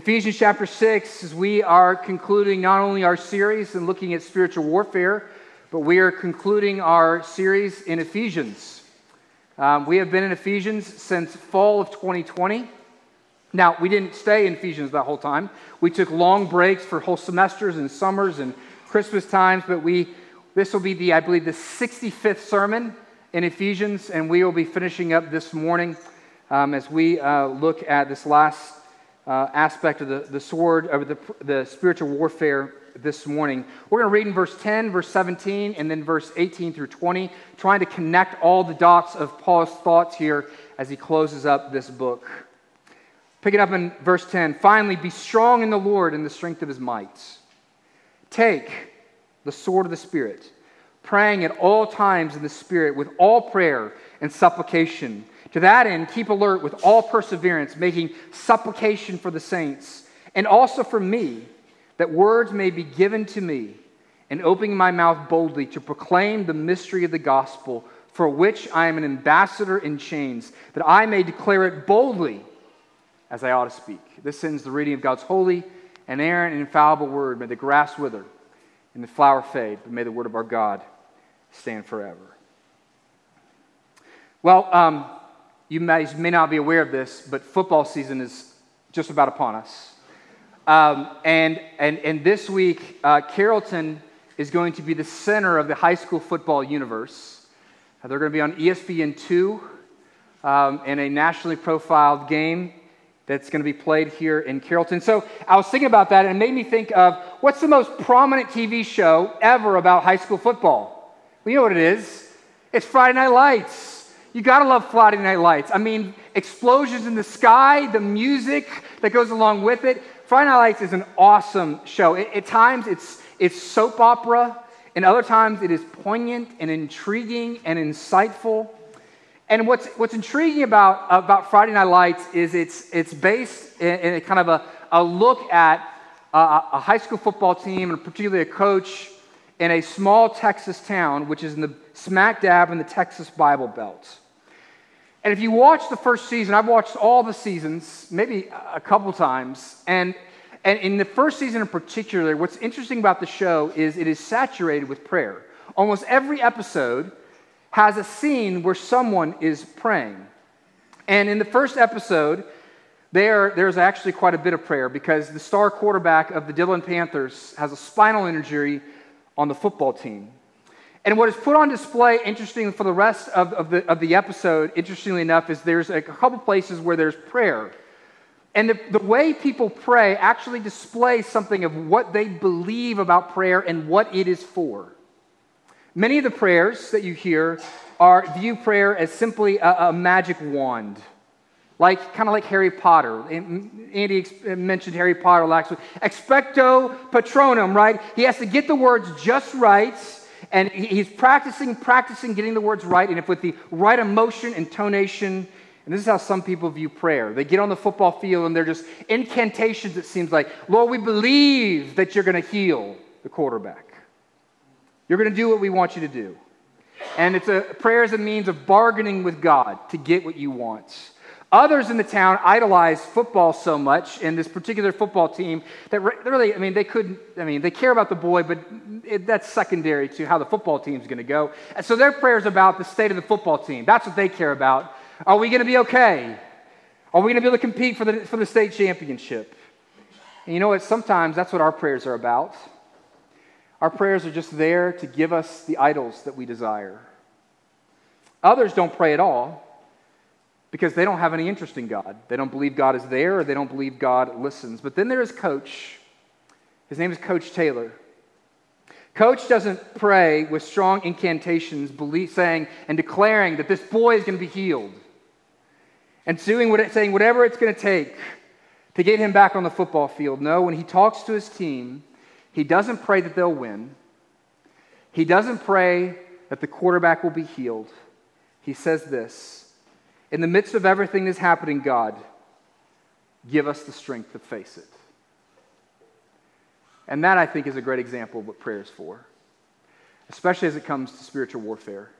Ephesians chapter 6, as we are concluding not only our series and looking at spiritual warfare, but we are concluding our series in Ephesians. Um, we have been in Ephesians since fall of 2020. Now, we didn't stay in Ephesians that whole time. We took long breaks for whole semesters and summers and Christmas times, but we this will be the, I believe, the 65th sermon in Ephesians, and we will be finishing up this morning um, as we uh, look at this last uh, aspect of the, the sword, of the, the spiritual warfare this morning. We're going to read in verse 10, verse 17, and then verse 18 through 20, trying to connect all the dots of Paul's thoughts here as he closes up this book. Pick it up in verse 10 finally, be strong in the Lord and the strength of his might. Take the sword of the Spirit, praying at all times in the Spirit with all prayer and supplication to that end, keep alert with all perseverance, making supplication for the saints, and also for me, that words may be given to me, and opening my mouth boldly to proclaim the mystery of the gospel, for which I am an ambassador in chains, that I may declare it boldly as I ought to speak. This ends the reading of God's holy, and inerrant, and infallible word. May the grass wither and the flower fade, but may the word of our God stand forever. Well, um, you may, may not be aware of this, but football season is just about upon us. Um, and, and, and this week, uh, Carrollton is going to be the center of the high school football universe. Uh, they're going to be on ESPN2 um, in a nationally profiled game that's going to be played here in Carrollton. So I was thinking about that, and it made me think of what's the most prominent TV show ever about high school football? Well, you know what it is? It's Friday Night Lights. You gotta love Friday Night Lights. I mean, explosions in the sky, the music that goes along with it. Friday Night Lights is an awesome show. It, at times, it's, it's soap opera, and other times, it is poignant and intriguing and insightful. And what's, what's intriguing about, about Friday Night Lights is it's, it's based in, in a kind of a, a look at a, a high school football team, and particularly a coach in a small Texas town, which is in the smack dab in the Texas Bible Belt. And if you watch the first season, I've watched all the seasons, maybe a couple times, and, and in the first season in particular, what's interesting about the show is it is saturated with prayer. Almost every episode has a scene where someone is praying. And in the first episode, there, there's actually quite a bit of prayer because the star quarterback of the Dillon Panthers has a spinal injury on the football team. And what is put on display, interesting for the rest of, of, the, of the episode, interestingly enough, is there's a couple places where there's prayer. And the, the way people pray actually displays something of what they believe about prayer and what it is for. Many of the prayers that you hear are view prayer as simply a, a magic wand, like kind of like Harry Potter. Andy mentioned Harry Potter last week. Expecto patronum, right? He has to get the words just right and he's practicing, practicing getting the words right, and if with the right emotion, intonation, and this is how some people view prayer. They get on the football field and they're just incantations, it seems like. Lord, we believe that you're going to heal the quarterback. You're going to do what we want you to do. And it's a prayer as a means of bargaining with God to get what you want. Others in the town idolize football so much in this particular football team that really, I mean, they couldn't, I mean, they care about the boy, but it, that's secondary to how the football team's going to go. And so their prayer's about the state of the football team. That's what they care about. Are we going to be okay? Are we going to be able to compete for the, for the state championship? And you know what? Sometimes that's what our prayers are about. Our prayers are just there to give us the idols that we desire. Others don't pray at all because they don't have any interest in God. They don't believe God is there or they don't believe God listens. But then there is Coach. His name is Coach Taylor. Coach doesn't pray with strong incantations, saying and declaring that this boy is going to be healed and doing what, saying whatever it's going to take to get him back on the football field. No, when he talks to his team, he doesn't pray that they'll win. He doesn't pray that the quarterback will be healed. He says this in the midst of everything that's happening, God, give us the strength to face it. And that, I think, is a great example of what prayer is for, especially as it comes to spiritual warfare.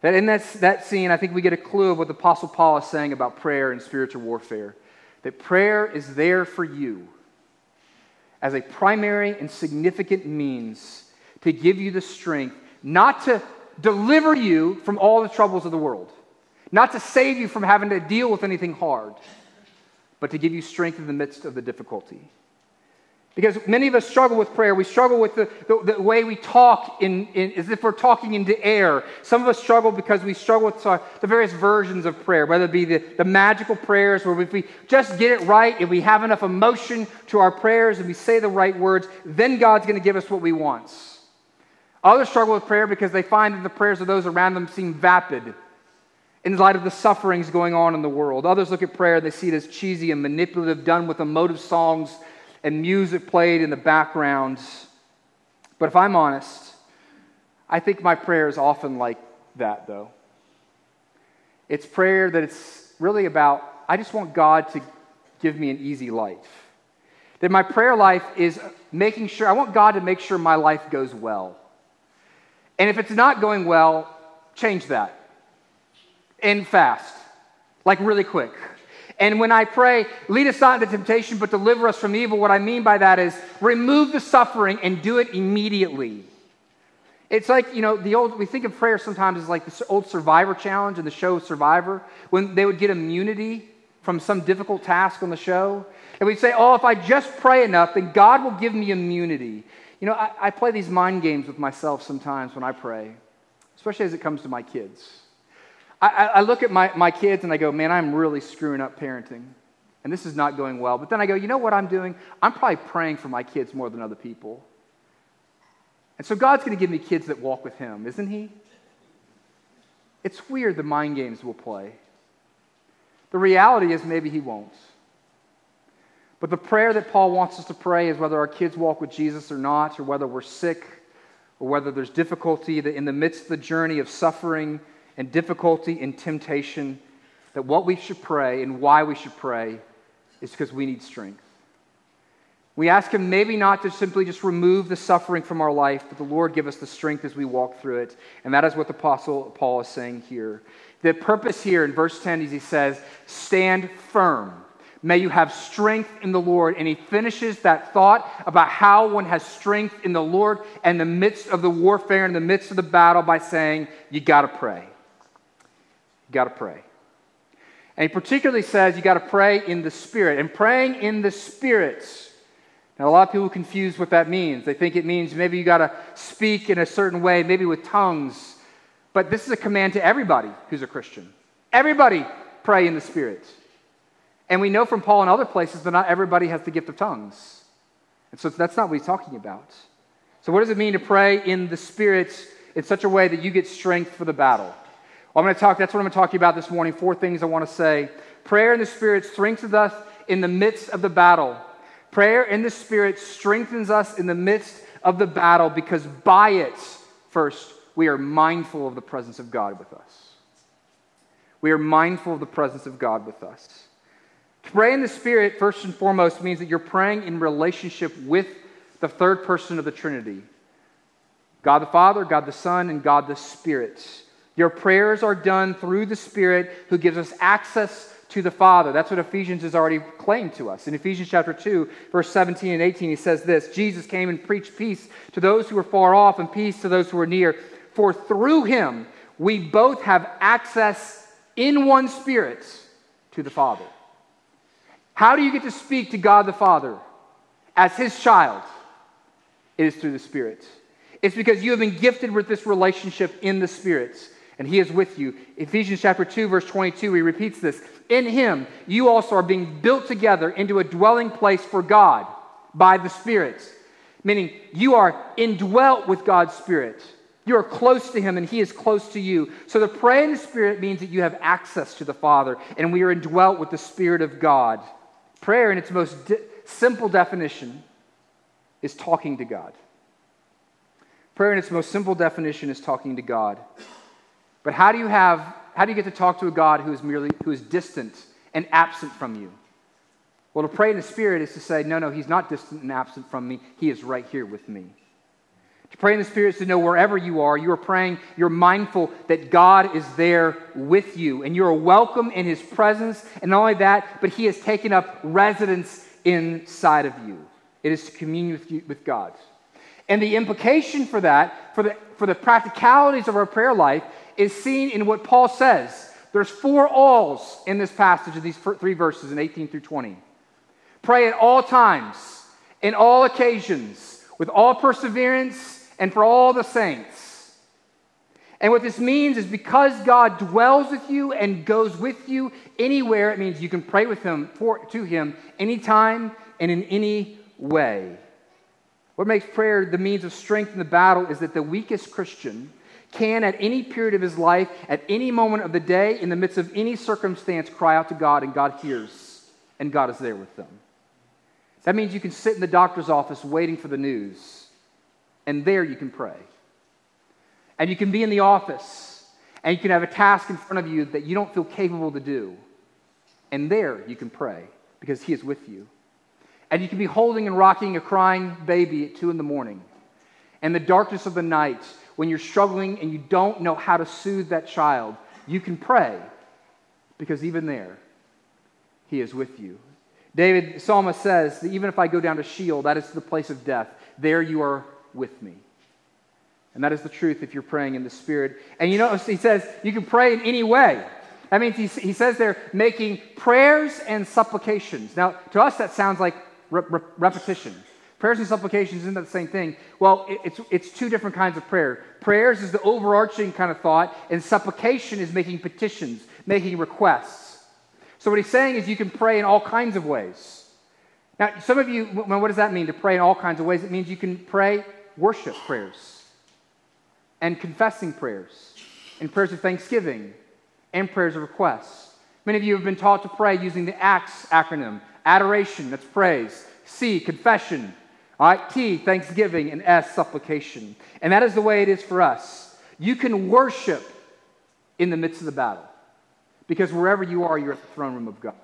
That in that, that scene, I think we get a clue of what the Apostle Paul is saying about prayer and spiritual warfare. that prayer is there for you as a primary and significant means to give you the strength not to deliver you from all the troubles of the world, not to save you from having to deal with anything hard, but to give you strength in the midst of the difficulty. Because many of us struggle with prayer. We struggle with the, the, the way we talk in, in, as if we're talking into air. Some of us struggle because we struggle with the various versions of prayer, whether it be the, the magical prayers, where if we just get it right, if we have enough emotion to our prayers and we say the right words, then God's going to give us what we want. Others struggle with prayer because they find that the prayers of those around them seem vapid in light of the sufferings going on in the world. Others look at prayer and they see it as cheesy and manipulative, done with emotive songs and music played in the background. But if I'm honest, I think my prayer is often like that, though. It's prayer that it's really about, I just want God to give me an easy life. That my prayer life is making sure, I want God to make sure my life goes well. And if it's not going well, change that. And fast, like really quick. And when I pray, lead us not into temptation, but deliver us from evil, what I mean by that is remove the suffering and do it immediately. It's like, you know, the old, we think of prayer sometimes as like the old survivor challenge in the show Survivor, when they would get immunity from some difficult task on the show. And we'd say, oh, if I just pray enough, then God will give me immunity. You know, I, I play these mind games with myself sometimes when I pray, especially as it comes to my kids. I, I look at my, my kids and I go, man, I'm really screwing up parenting. And this is not going well. But then I go, you know what I'm doing? I'm probably praying for my kids more than other people. And so God's going to give me kids that walk with Him, isn't He? It's weird the mind games we'll play. The reality is maybe He won't. But the prayer that Paul wants us to pray is whether our kids walk with Jesus or not, or whether we're sick, or whether there's difficulty in the midst of the journey of suffering and difficulty and temptation, that what we should pray and why we should pray is because we need strength. We ask Him maybe not to simply just remove the suffering from our life, but the Lord give us the strength as we walk through it. And that is what the Apostle Paul is saying here. The purpose here in verse 10 is he says, Stand firm. May you have strength in the Lord. And he finishes that thought about how one has strength in the Lord in the midst of the warfare, in the midst of the battle, by saying, You got to pray got to pray. And he particularly says you got to pray in the Spirit. And praying in the Spirit. Now, a lot of people confuse what that means. They think it means maybe you got to speak in a certain way, maybe with tongues. But this is a command to everybody who's a Christian. Everybody pray in the Spirit. And we know from Paul and other places that not everybody has the gift of tongues. And so that's not what he's talking about. So, what does it mean to pray in the Spirit in such a way that you get strength for the battle? Well, I'm going to talk, that's what I'm going to talk to you about this morning. Four things I want to say. Prayer in the Spirit strengthens us in the midst of the battle. Prayer in the Spirit strengthens us in the midst of the battle because by it, first, we are mindful of the presence of God with us. We are mindful of the presence of God with us. To pray in the Spirit, first and foremost, means that you're praying in relationship with the third person of the Trinity God the Father, God the Son, and God the Spirit. Your prayers are done through the Spirit who gives us access to the Father. That's what Ephesians has already claimed to us. In Ephesians chapter 2, verse 17 and 18, he says this Jesus came and preached peace to those who were far off and peace to those who were near. For through him we both have access in one Spirit to the Father. How do you get to speak to God the Father as his child? It is through the Spirit. It's because you have been gifted with this relationship in the Spirit and he is with you. Ephesians chapter 2, verse 22, he repeats this. In him, you also are being built together into a dwelling place for God by the Spirit. Meaning, you are indwelt with God's Spirit. You are close to him and he is close to you. So, the pray in the Spirit means that you have access to the Father and we are indwelt with the Spirit of God. Prayer, in its most di- simple definition, is talking to God. Prayer, in its most simple definition, is talking to God. But how do you have how do you get to talk to a God who is merely who is distant and absent from you? Well, to pray in the Spirit is to say, no, no, he's not distant and absent from me. He is right here with me. To pray in the Spirit is to know wherever you are, you are praying, you're mindful that God is there with you, and you're welcome in His presence. And not only that, but He has taken up residence inside of you. It is to commune with, you, with God. And the implication for that, for the, for the practicalities of our prayer life, is seen in what Paul says. There's four alls in this passage of these three verses in 18 through 20. Pray at all times, in all occasions, with all perseverance, and for all the saints. And what this means is because God dwells with you and goes with you anywhere, it means you can pray with Him for, to Him anytime and in any way. What makes prayer the means of strength in the battle is that the weakest Christian can, at any period of his life, at any moment of the day, in the midst of any circumstance, cry out to God, and God hears, and God is there with them. That means you can sit in the doctor's office waiting for the news, and there you can pray. And you can be in the office, and you can have a task in front of you that you don't feel capable to do, and there you can pray because He is with you. And you can be holding and rocking a crying baby at two in the morning. And the darkness of the night, when you're struggling and you don't know how to soothe that child, you can pray because even there, He is with you. David, psalmist says that even if I go down to Sheol, that is the place of death, there you are with me. And that is the truth if you're praying in the Spirit. And you know, he says you can pray in any way. That means he, he says they're making prayers and supplications. Now, to us, that sounds like re- re- repetition. Prayers and supplications isn't that the same thing? Well, it's, it's two different kinds of prayer. Prayers is the overarching kind of thought, and supplication is making petitions, making requests. So, what he's saying is you can pray in all kinds of ways. Now, some of you, what does that mean to pray in all kinds of ways? It means you can pray worship prayers and confessing prayers and prayers of thanksgiving and prayers of requests. Many of you have been taught to pray using the ACTS acronym adoration, that's praise. C, confession. All right, T, thanksgiving. And S, supplication. And that is the way it is for us. You can worship in the midst of the battle because wherever you are, you're at the throne room of God.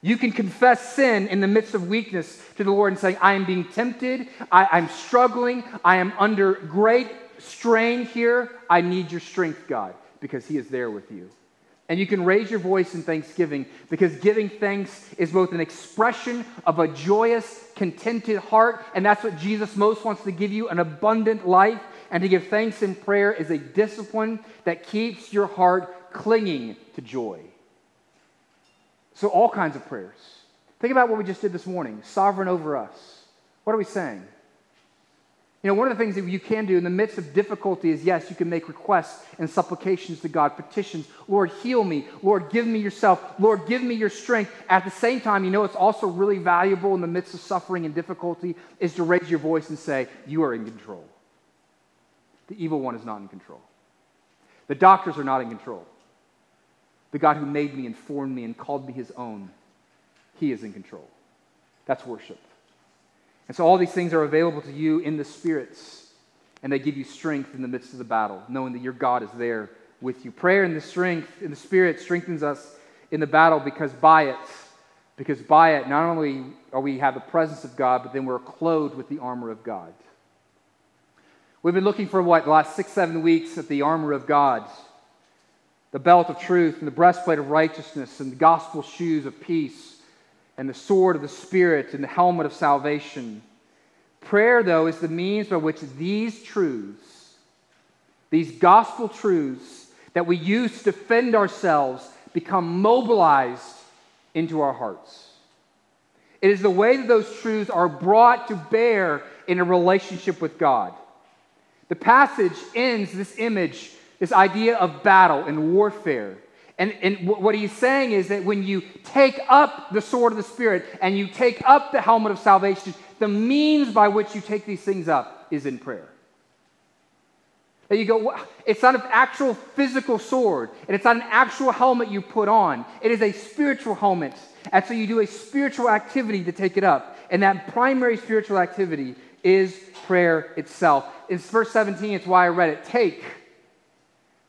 You can confess sin in the midst of weakness to the Lord and say, I am being tempted. I, am struggling. I am under great strain here. I need your strength, God, because He is there with you. And you can raise your voice in thanksgiving because giving thanks is both an expression of a joyous, contented heart, and that's what Jesus most wants to give you an abundant life. And to give thanks in prayer is a discipline that keeps your heart clinging to joy. So, all kinds of prayers. Think about what we just did this morning sovereign over us. What are we saying? You know, one of the things that you can do in the midst of difficulty is yes, you can make requests and supplications to God, petitions. Lord, heal me. Lord, give me yourself. Lord, give me your strength. At the same time, you know, it's also really valuable in the midst of suffering and difficulty is to raise your voice and say, You are in control. The evil one is not in control. The doctors are not in control. The God who made me and formed me and called me his own, he is in control. That's worship. And so all these things are available to you in the spirits, and they give you strength in the midst of the battle, knowing that your God is there with you. Prayer and the strength, in the spirit, strengthens us in the battle because by it, because by it, not only are we have the presence of God, but then we're clothed with the armor of God. We've been looking for what, the last six, seven weeks at the armor of God the belt of truth and the breastplate of righteousness and the gospel shoes of peace and the sword of the Spirit and the helmet of salvation. Prayer, though, is the means by which these truths, these gospel truths that we use to defend ourselves, become mobilized into our hearts. It is the way that those truths are brought to bear in a relationship with God. The passage ends this image, this idea of battle and warfare. And, and what he's saying is that when you take up the sword of the Spirit and you take up the helmet of salvation, the means by which you take these things up is in prayer. That you go, it's not an actual physical sword, and it's not an actual helmet you put on. It is a spiritual helmet. And so you do a spiritual activity to take it up. And that primary spiritual activity is prayer itself. In verse 17, it's why I read it. Take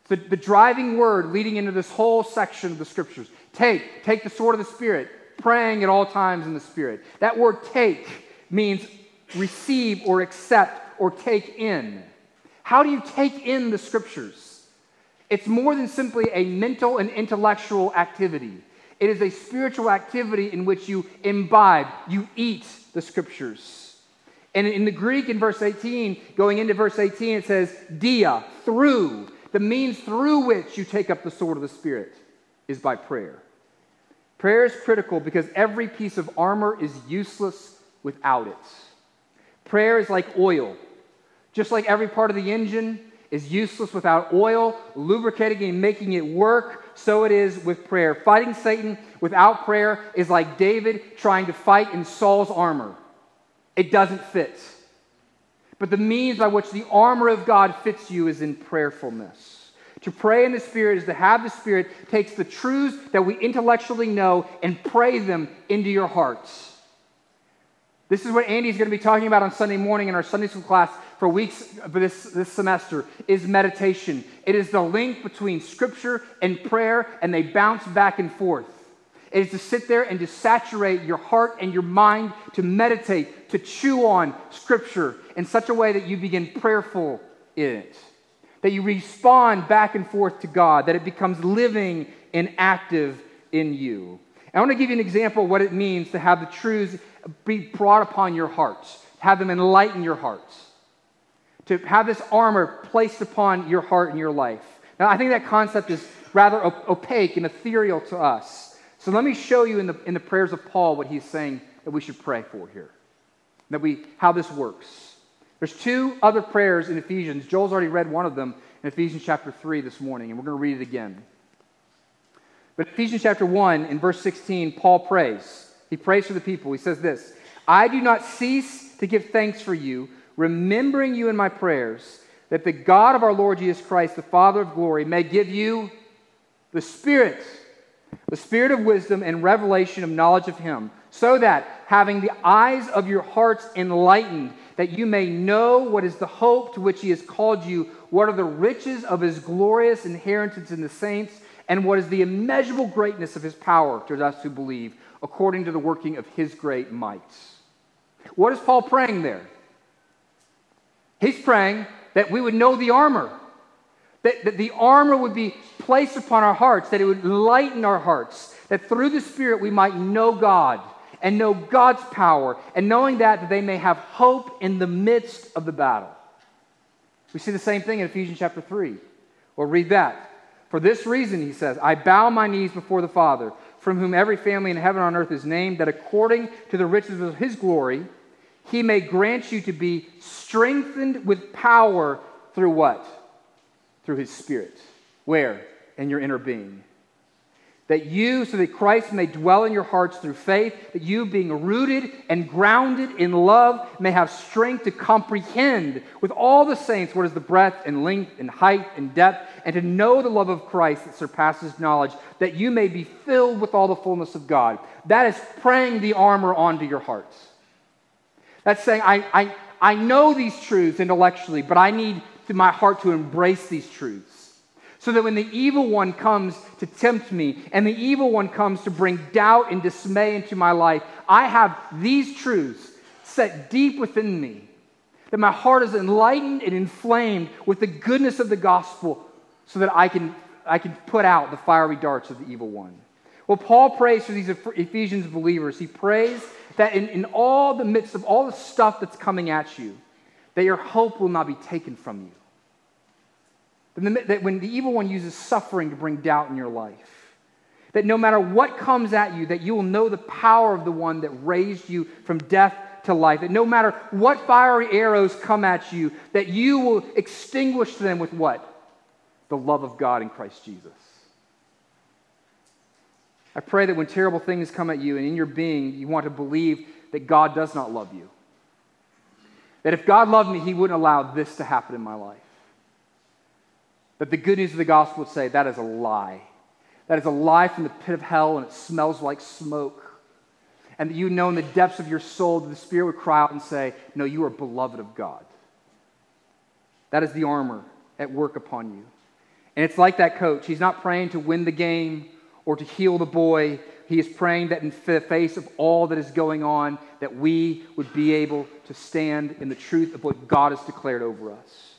the, the driving word leading into this whole section of the scriptures. Take, take the sword of the Spirit, praying at all times in the Spirit. That word take means receive or accept or take in. How do you take in the scriptures? It's more than simply a mental and intellectual activity. It is a spiritual activity in which you imbibe, you eat the scriptures. And in the Greek, in verse 18, going into verse 18, it says, dia, through. The means through which you take up the sword of the Spirit is by prayer. Prayer is critical because every piece of armor is useless without it. Prayer is like oil. Just like every part of the engine is useless without oil, lubricating and making it work, so it is with prayer. Fighting Satan without prayer is like David trying to fight in Saul's armor. It doesn't fit. But the means by which the armor of God fits you is in prayerfulness. To pray in the Spirit is to have the Spirit takes the truths that we intellectually know and pray them into your hearts. This is what Andy's going to be talking about on Sunday morning in our Sunday school class for weeks this, this semester is meditation. It is the link between scripture and prayer, and they bounce back and forth. It is to sit there and to saturate your heart and your mind to meditate, to chew on scripture in such a way that you begin prayerful in it. That you respond back and forth to God, that it becomes living and active in you. I want to give you an example of what it means to have the truths be brought upon your hearts, have them enlighten your hearts, to have this armor placed upon your heart and your life. Now, I think that concept is rather opaque and ethereal to us. So let me show you in the, in the prayers of Paul what he's saying that we should pray for here, that we, how this works. There's two other prayers in Ephesians. Joel's already read one of them in Ephesians chapter 3 this morning, and we're going to read it again. But Ephesians chapter 1, in verse 16, Paul prays. He prays for the people. He says this I do not cease to give thanks for you, remembering you in my prayers, that the God of our Lord Jesus Christ, the Father of glory, may give you the Spirit, the Spirit of wisdom and revelation of knowledge of Him, so that, having the eyes of your hearts enlightened, that you may know what is the hope to which He has called you, what are the riches of His glorious inheritance in the saints and what is the immeasurable greatness of his power to us who believe, according to the working of his great might. What is Paul praying there? He's praying that we would know the armor, that, that the armor would be placed upon our hearts, that it would lighten our hearts, that through the Spirit we might know God and know God's power, and knowing that, that they may have hope in the midst of the battle. We see the same thing in Ephesians chapter 3. We'll read that. For this reason, he says, I bow my knees before the Father, from whom every family in heaven and on earth is named, that according to the riches of his glory, he may grant you to be strengthened with power through what? Through his Spirit. Where? In your inner being that you, so that Christ may dwell in your hearts through faith, that you, being rooted and grounded in love, may have strength to comprehend with all the saints what is the breadth and length and height and depth, and to know the love of Christ that surpasses knowledge, that you may be filled with all the fullness of God. That is praying the armor onto your hearts. That's saying, I, I, I know these truths intellectually, but I need my heart to embrace these truths so that when the evil one comes to tempt me and the evil one comes to bring doubt and dismay into my life, I have these truths set deep within me. That my heart is enlightened and inflamed with the goodness of the gospel so that I can, I can put out the fiery darts of the evil one. Well, Paul prays for these Ephesians believers. He prays that in, in all the midst of all the stuff that's coming at you, that your hope will not be taken from you that when the evil one uses suffering to bring doubt in your life, that no matter what comes at you, that you will know the power of the one that raised you from death to life, that no matter what fiery arrows come at you, that you will extinguish them with what? The love of God in Christ Jesus. I pray that when terrible things come at you and in your being, you want to believe that God does not love you. That if God loved me, He wouldn't allow this to happen in my life. But the good news of the gospel would say that is a lie. That is a lie from the pit of hell and it smells like smoke. And that you know in the depths of your soul that the Spirit would cry out and say, No, you are beloved of God. That is the armor at work upon you. And it's like that coach. He's not praying to win the game or to heal the boy he is praying that in the face of all that is going on, that we would be able to stand in the truth of what God has declared over us.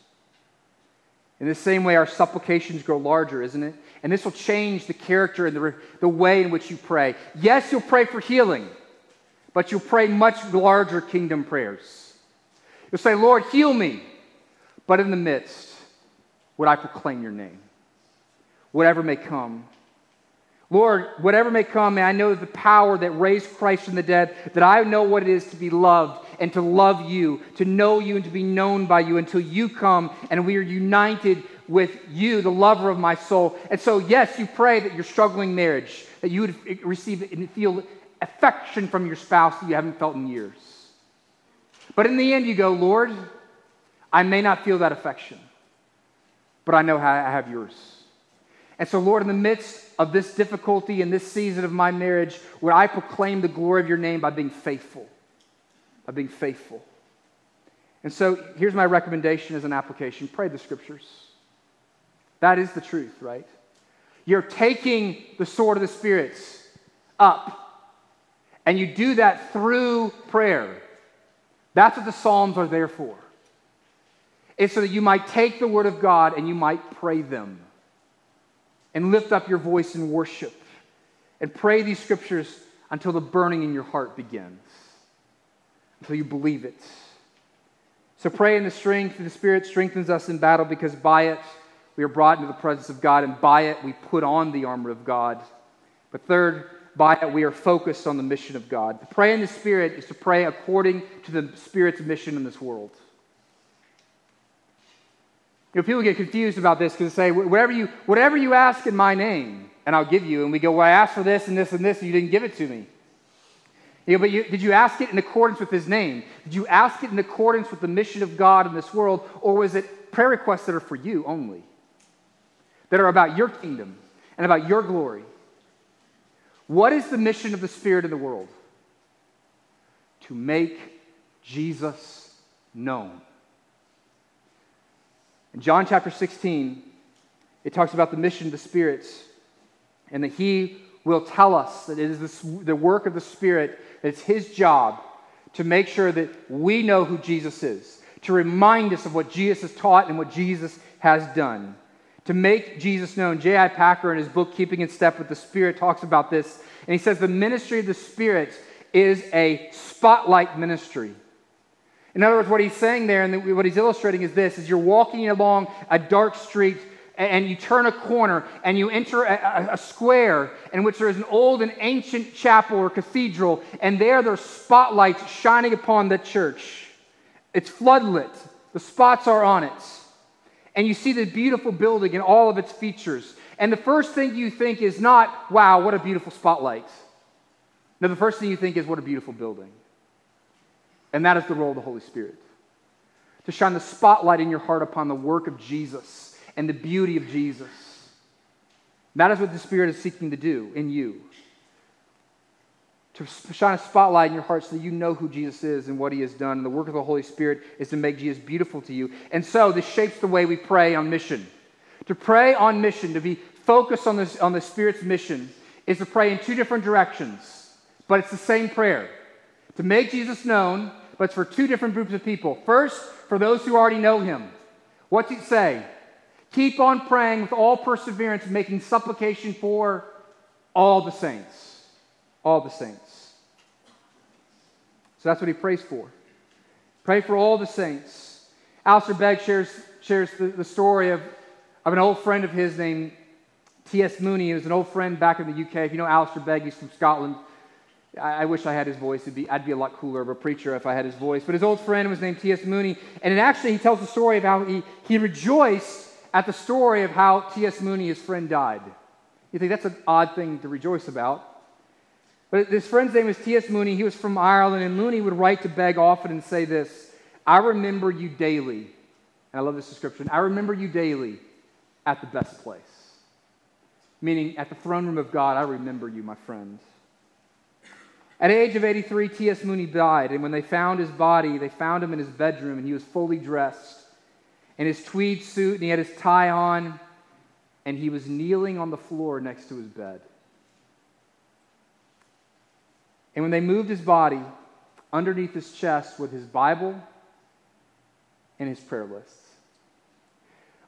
In the same way, our supplications grow larger, isn't it? And this will change the character and the, the way in which you pray. Yes, you'll pray for healing, but you'll pray much larger kingdom prayers. You'll say, Lord, heal me. But in the midst, would I proclaim your name? Whatever may come. Lord, whatever may come, may I know the power that raised Christ from the dead, that I know what it is to be loved and to love you, to know you and to be known by you until you come and we are united with you, the lover of my soul. And so, yes, you pray that your struggling marriage, that you would receive and feel affection from your spouse that you haven't felt in years. But in the end, you go, Lord, I may not feel that affection, but I know how I have yours. And so, Lord, in the midst of this difficulty in this season of my marriage, would I proclaim the glory of your name by being faithful? By being faithful. And so, here's my recommendation as an application pray the scriptures. That is the truth, right? You're taking the sword of the spirits up, and you do that through prayer. That's what the Psalms are there for. It's so that you might take the word of God and you might pray them and lift up your voice in worship and pray these scriptures until the burning in your heart begins, until you believe it. So pray in the strength, the Spirit strengthens us in battle because by it we are brought into the presence of God, and by it we put on the armor of God. But third, by it we are focused on the mission of God. To pray in the Spirit is to pray according to the Spirit's mission in this world. You know, people get confused about this because they say, whatever you, whatever you ask in my name, and I'll give you. And we go, well, I asked for this and this and this, and you didn't give it to me. You know, but you, did you ask it in accordance with his name? Did you ask it in accordance with the mission of God in this world? Or was it prayer requests that are for you only? That are about your kingdom and about your glory? What is the mission of the Spirit in the world? To make Jesus known. In John chapter 16, it talks about the mission of the spirits and that he will tell us that it is the work of the Spirit, that it's his job to make sure that we know who Jesus is, to remind us of what Jesus has taught and what Jesus has done, to make Jesus known. J.I. Packer, in his book, Keeping in Step with the Spirit, talks about this, and he says the ministry of the Spirit is a spotlight ministry. In other words, what he's saying there and what he's illustrating is this is you're walking along a dark street and you turn a corner and you enter a, a, square in which there is an old and ancient chapel or cathedral, and there there's spotlights shining upon the church. It's floodlit, the spots are on it. And you see the beautiful building and all of its features. And the first thing you think is not, wow, what a beautiful spotlight. No, the first thing you think is, what a beautiful building. And that is the role of the Holy Spirit to shine the spotlight in your heart upon the work of Jesus and the beauty of Jesus. That is what the Spirit is seeking to do in you. To shine a spotlight in your heart so that you know who Jesus is and what he has done. And the work of the Holy Spirit is to make Jesus beautiful to you. And so this shapes the way we pray on mission. To pray on mission, to be focused on, this, on the Spirit's mission, is to pray in two different directions, but it's the same prayer. To make Jesus known but it's for two different groups of people. First, for those who already know him. What's he say? Keep on praying with all perseverance, making supplication for all the saints. All the saints. So that's what he prays for. Pray for all the saints. Alistair Begg shares, shares the, the story of, of an old friend of his named T.S. Mooney. He was an old friend back in the UK. If you know Alistair Begg, he's from Scotland. I, wish I had his voice. Be, I'd be a lot cooler of a preacher if I had his voice. But his old friend was named T.S. Mooney. And it actually, he tells the story of how he, he rejoiced at the story of how T.S. Mooney, his friend, died. You think that's an odd thing to rejoice about. But this friend's name was T.S. Mooney. He was from Ireland, and Mooney would write to Begg often and say this I remember you daily. And I love this description. I remember you daily at the best place. Meaning, at the throne room of God, I remember you, my friends. At age of 83, T.S. Mooney died, and when they found his body, they found him in his bedroom, and he was fully dressed in his tweed suit, and he had his tie on, and he was kneeling on the floor next to his bed. And when they moved his body, underneath his chest with his Bible and his prayer lists.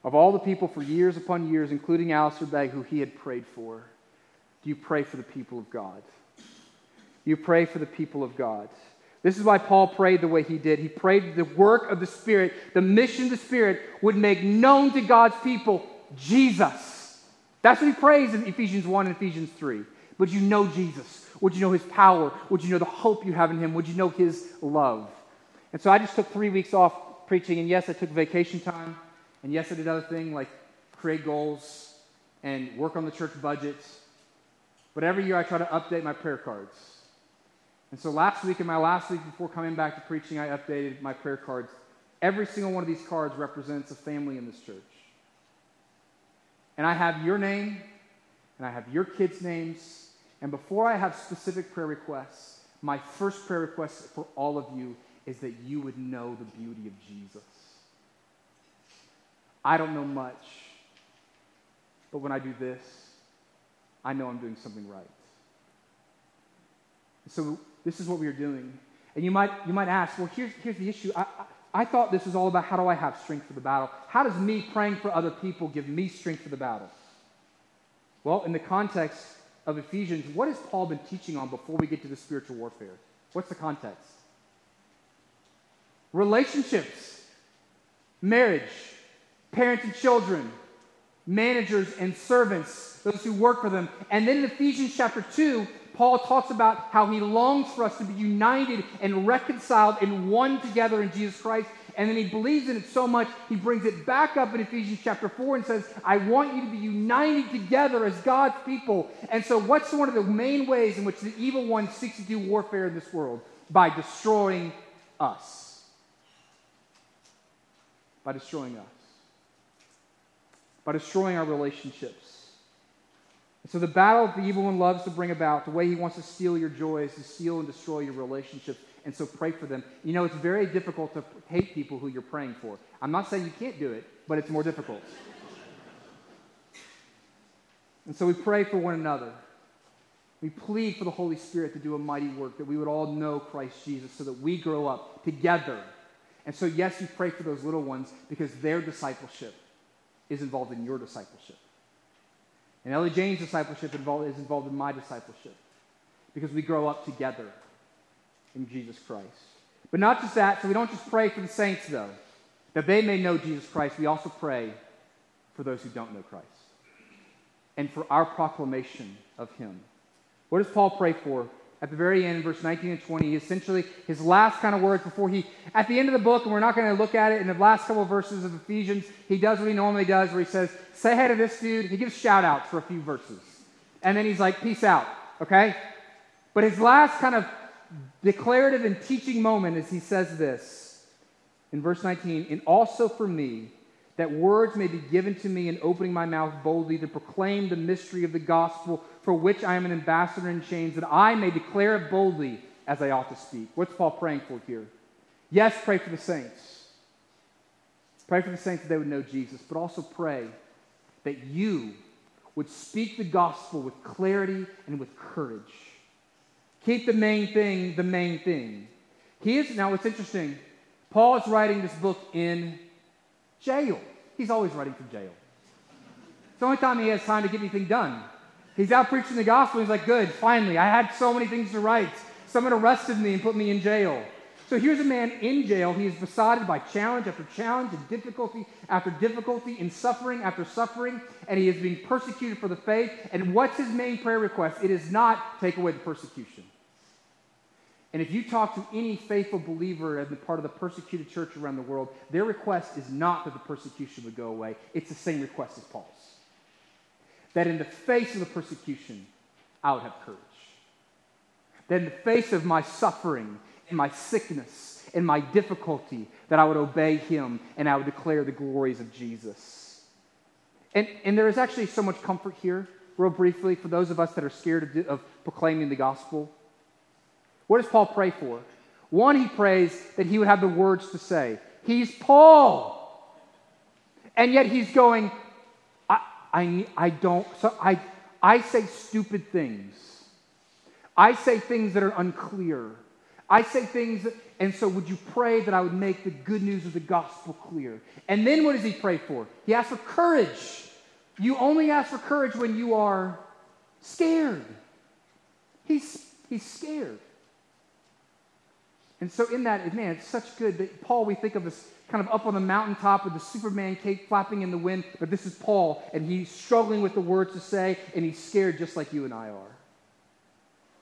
Of all the people for years upon years, including Alistair Begg, who he had prayed for, do you pray for the people of God? You pray for the people of God. This is why Paul prayed the way he did. He prayed the work of the Spirit, the mission of the Spirit would make known to God's people Jesus. That's what he prays in Ephesians 1 and Ephesians 3. Would you know Jesus? Would you know his power? Would you know the hope you have in him? Would you know his love? And so I just took three weeks off preaching, and yes, I took vacation time, and yes, I did other things like create goals and work on the church budget. But every year I try to update my prayer cards. And so last week and my last week before coming back to preaching, I updated my prayer cards. Every single one of these cards represents a family in this church. And I have your name, and I have your kids' names. And before I have specific prayer requests, my first prayer request for all of you is that you would know the beauty of Jesus. I don't know much, but when I do this, I know I'm doing something right. So this is what we are doing. And you might, you might ask, well, here's, here's the issue. I, I, I thought this was all about how do I have strength for the battle? How does me praying for other people give me strength for the battle? Well, in the context of Ephesians, what has Paul been teaching on before we get to the spiritual warfare? What's the context? Relationships, marriage, parents and children, managers and servants, those who work for them. And then in Ephesians chapter 2, Paul talks about how he longs for us to be united and reconciled and one together in Jesus Christ. And then he believes in it so much, he brings it back up in Ephesians chapter 4 and says, I want you to be united together as God's people. And so, what's one of the main ways in which the evil one seeks to do warfare in this world? By destroying us. By destroying us. By destroying our relationships And so, the battle the evil one loves to bring about, the way he wants to steal your joy is to steal and destroy your relationships. And so, pray for them. You know, it's very difficult to hate people who you're praying for. I'm not saying you can't do it, but it's more difficult. and so, we pray for one another. We plead for the Holy Spirit to do a mighty work, that we would all know Christ Jesus so that we grow up together. And so, yes, you pray for those little ones because their discipleship is involved in your discipleship. And Ellie Jane's discipleship is involved in my discipleship because we grow up together in Jesus Christ. But not just that, so we don't just pray for the saints, though, that they may know Jesus Christ. We also pray for those who don't know Christ and for our proclamation of Him. What does Paul pray for? At the very end, verse 19 and 20, essentially his last kind of words before he, at the end of the book, and we're not going to look at it in the last couple of verses of Ephesians, he does what he normally does, where he says, Say hi to this dude. He gives shout outs for a few verses. And then he's like, Peace out, okay? But his last kind of declarative and teaching moment is he says this in verse 19, and also for me, that words may be given to me in opening my mouth boldly to proclaim the mystery of the gospel for which I am an ambassador in chains, that I may declare it boldly as I ought to speak. What's Paul praying for here? Yes, pray for the saints. Pray for the saints that they would know Jesus, but also pray that you would speak the gospel with clarity and with courage. Keep the main thing the main thing. He is, now what's interesting, Paul is writing this book in Jail. He's always writing from jail. It's the only time he has time to get anything done. He's out preaching the gospel. He's like, good, finally. I had so many things to write. Someone arrested me and put me in jail. So here's a man in jail. He is besotted by challenge after challenge and difficulty after difficulty and suffering after suffering, and he is being persecuted for the faith. And what's his main prayer request? It is not take away the persecution. And if you talk to any faithful believer as part of the persecuted church around the world, their request is not that the persecution would go away. It's the same request as Paul's. That in the face of the persecution, I would have courage. That in the face of my suffering and my sickness and my difficulty, that I would obey him and I would declare the glories of Jesus. And, and there is actually so much comfort here, real briefly, for those of us that are scared of, of proclaiming the gospel. What does Paul pray for? One, he prays that he would have the words to say. He's Paul. And yet he's going, I, I, don't, so I, I say stupid things. I say things that are unclear. I say things, that, and so would you pray that I would make the good news of the gospel clear? And then what does he pray for? He asks for courage. You only ask for courage when you are scared. He's, he's scared. And so, in that, man, it's such good that Paul, we think of this kind of up on the mountaintop with the Superman cape flapping in the wind, but this is Paul, and he's struggling with the words to say, and he's scared just like you and I are.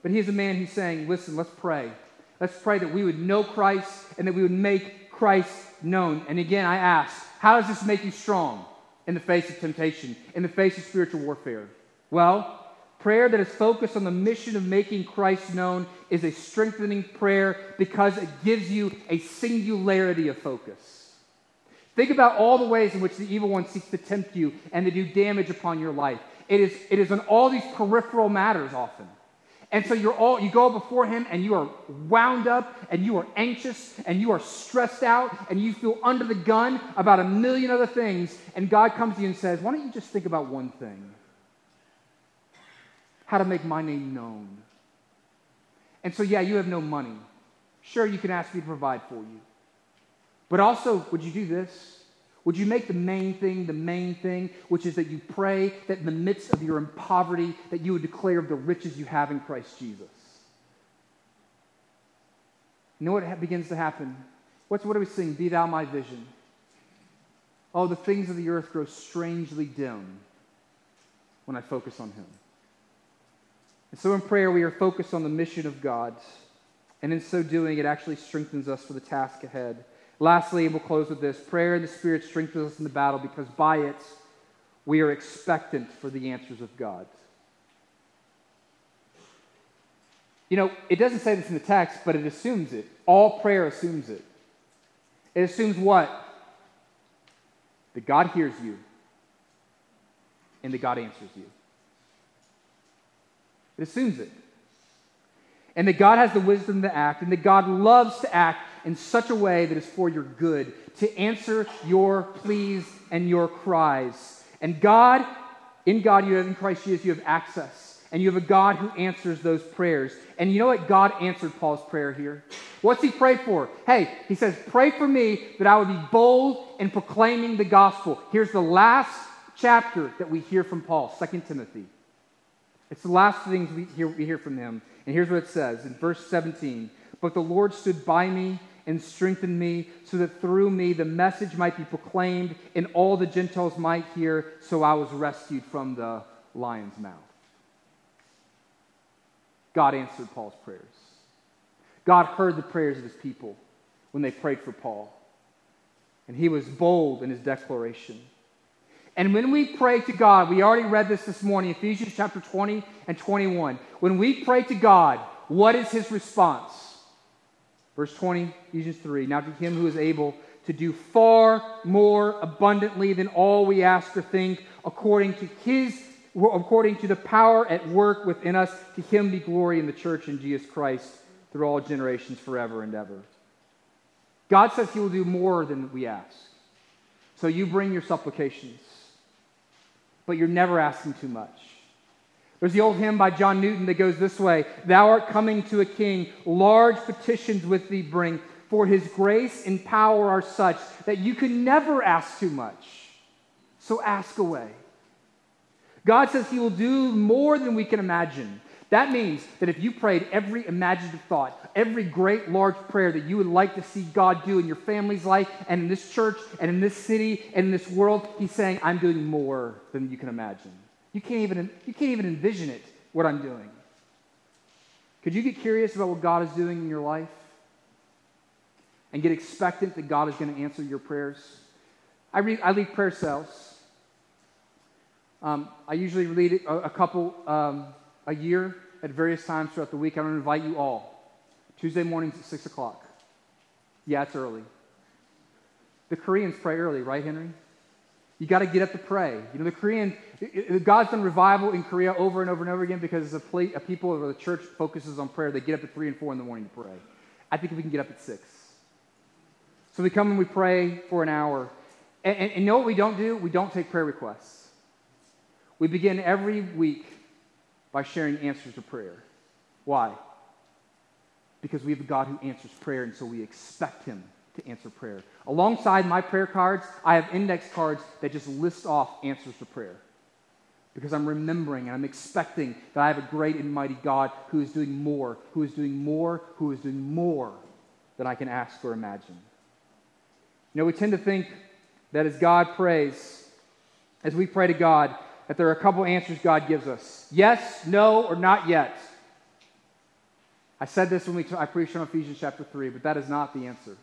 But he's a man who's saying, listen, let's pray. Let's pray that we would know Christ and that we would make Christ known. And again, I ask, how does this make you strong in the face of temptation, in the face of spiritual warfare? Well, Prayer that is focused on the mission of making Christ known is a strengthening prayer because it gives you a singularity of focus. Think about all the ways in which the evil one seeks to tempt you and to do damage upon your life. It is, it is on all these peripheral matters often. And so you're all you go before him and you are wound up and you are anxious and you are stressed out and you feel under the gun about a million other things. And God comes to you and says, Why don't you just think about one thing? How to make my name known. And so, yeah, you have no money. Sure, you can ask me to provide for you. But also, would you do this? Would you make the main thing the main thing, which is that you pray that in the midst of your poverty, that you would declare of the riches you have in Christ Jesus? You know what begins to happen? What's, what are we seeing? Be thou my vision. Oh, the things of the earth grow strangely dim when I focus on him. And so in prayer, we are focused on the mission of God. And in so doing, it actually strengthens us for the task ahead. Lastly, we'll close with this prayer in the Spirit strengthens us in the battle because by it, we are expectant for the answers of God. You know, it doesn't say this in the text, but it assumes it. All prayer assumes it. It assumes what? That God hears you and that God answers you. It assumes it. And that God has the wisdom to act, and that God loves to act in such a way that is for your good, to answer your pleas and your cries. And God, in God, you have in Christ Jesus, you have access. And you have a God who answers those prayers. And you know what? God answered Paul's prayer here. What's he prayed for? Hey, he says, Pray for me that I would be bold in proclaiming the gospel. Here's the last chapter that we hear from Paul, 2 Timothy. It's the last things we hear, we hear from him. And here's what it says in verse 17 But the Lord stood by me and strengthened me, so that through me the message might be proclaimed, and all the Gentiles might hear. So I was rescued from the lion's mouth. God answered Paul's prayers. God heard the prayers of his people when they prayed for Paul. And he was bold in his declaration. And when we pray to God, we already read this this morning, Ephesians chapter 20 and 21. When we pray to God, what is his response? Verse 20, Ephesians 3. Now to him who is able to do far more abundantly than all we ask or think, according to his according to the power at work within us, to him be glory in the church in Jesus Christ through all generations forever and ever. God says he will do more than we ask. So you bring your supplications but you're never asking too much. There's the old hymn by John Newton that goes this way Thou art coming to a king, large petitions with thee bring, for his grace and power are such that you can never ask too much. So ask away. God says he will do more than we can imagine. That means that if you prayed every imaginative thought, every great large prayer that you would like to see God do in your family's life and in this church and in this city and in this world, He's saying, I'm doing more than you can imagine. You can't even, you can't even envision it, what I'm doing. Could you get curious about what God is doing in your life? And get expectant that God is going to answer your prayers? I, read, I lead prayer cells. Um, I usually lead a, couple um, a year at various times throughout the week. I'm going to invite you all. Tuesday mornings at 6 o'clock. Yeah, it's early. The Koreans pray early, right, Henry? You got to get up to pray. You know, the Korean, God's done revival in Korea over and over and over again because it's a, a people or the church focuses on prayer. They get up at 3 and 4 in the morning to pray. I think we can get up at 6. So we come and we pray for an hour. And, and, and know what we don't do? We don't take prayer requests. We begin every week by sharing answers to prayer. Why? Because we have a God who answers prayer, and so we expect Him to answer prayer. Alongside my prayer cards, I have index cards that just list off answers to prayer. Because I'm remembering and I'm expecting that I have a great and mighty God who is doing more, who is doing more, who is doing more than I can ask or imagine. You know, we tend to think that as God prays, as we pray to God, that there are a couple answers God gives us yes, no, or not yet. I said this when we t- I preached on Ephesians chapter 3, but that is not the answer.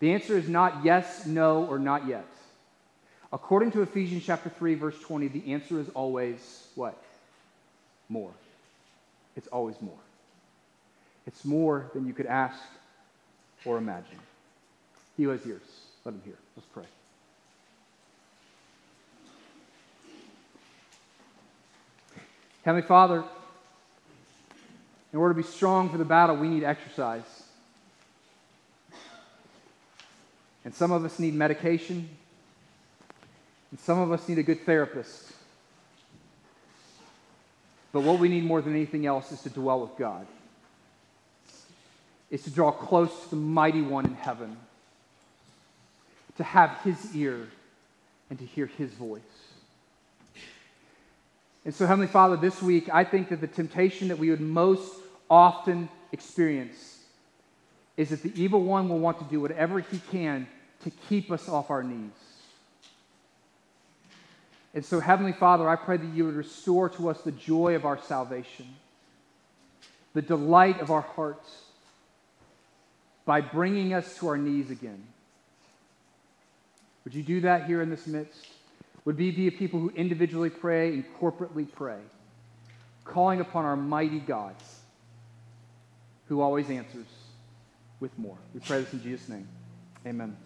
The answer is not yes, no, or not yet. According to Ephesians chapter 3, verse 20, the answer is always what? More. It's always more. It's more than you could ask or imagine. He who has ears, let him hear. Let's pray. Heavenly Father, in order to be strong for the battle, we need exercise. And some of us need medication, and some of us need a good therapist. But what we need more than anything else is to dwell with God, is to draw close to the mighty one in heaven, to have his ear, and to hear his voice. And so, Heavenly Father, this week, I think that the temptation that we would most often experience is that the evil one will want to do whatever he can to keep us off our knees. And so, Heavenly Father, I pray that you would restore to us the joy of our salvation, the delight of our hearts, by bringing us to our knees again. Would you do that here in this midst? Would we be a people who individually pray and corporately pray, calling upon our mighty God who always answers with more? We pray this in Jesus' name. Amen.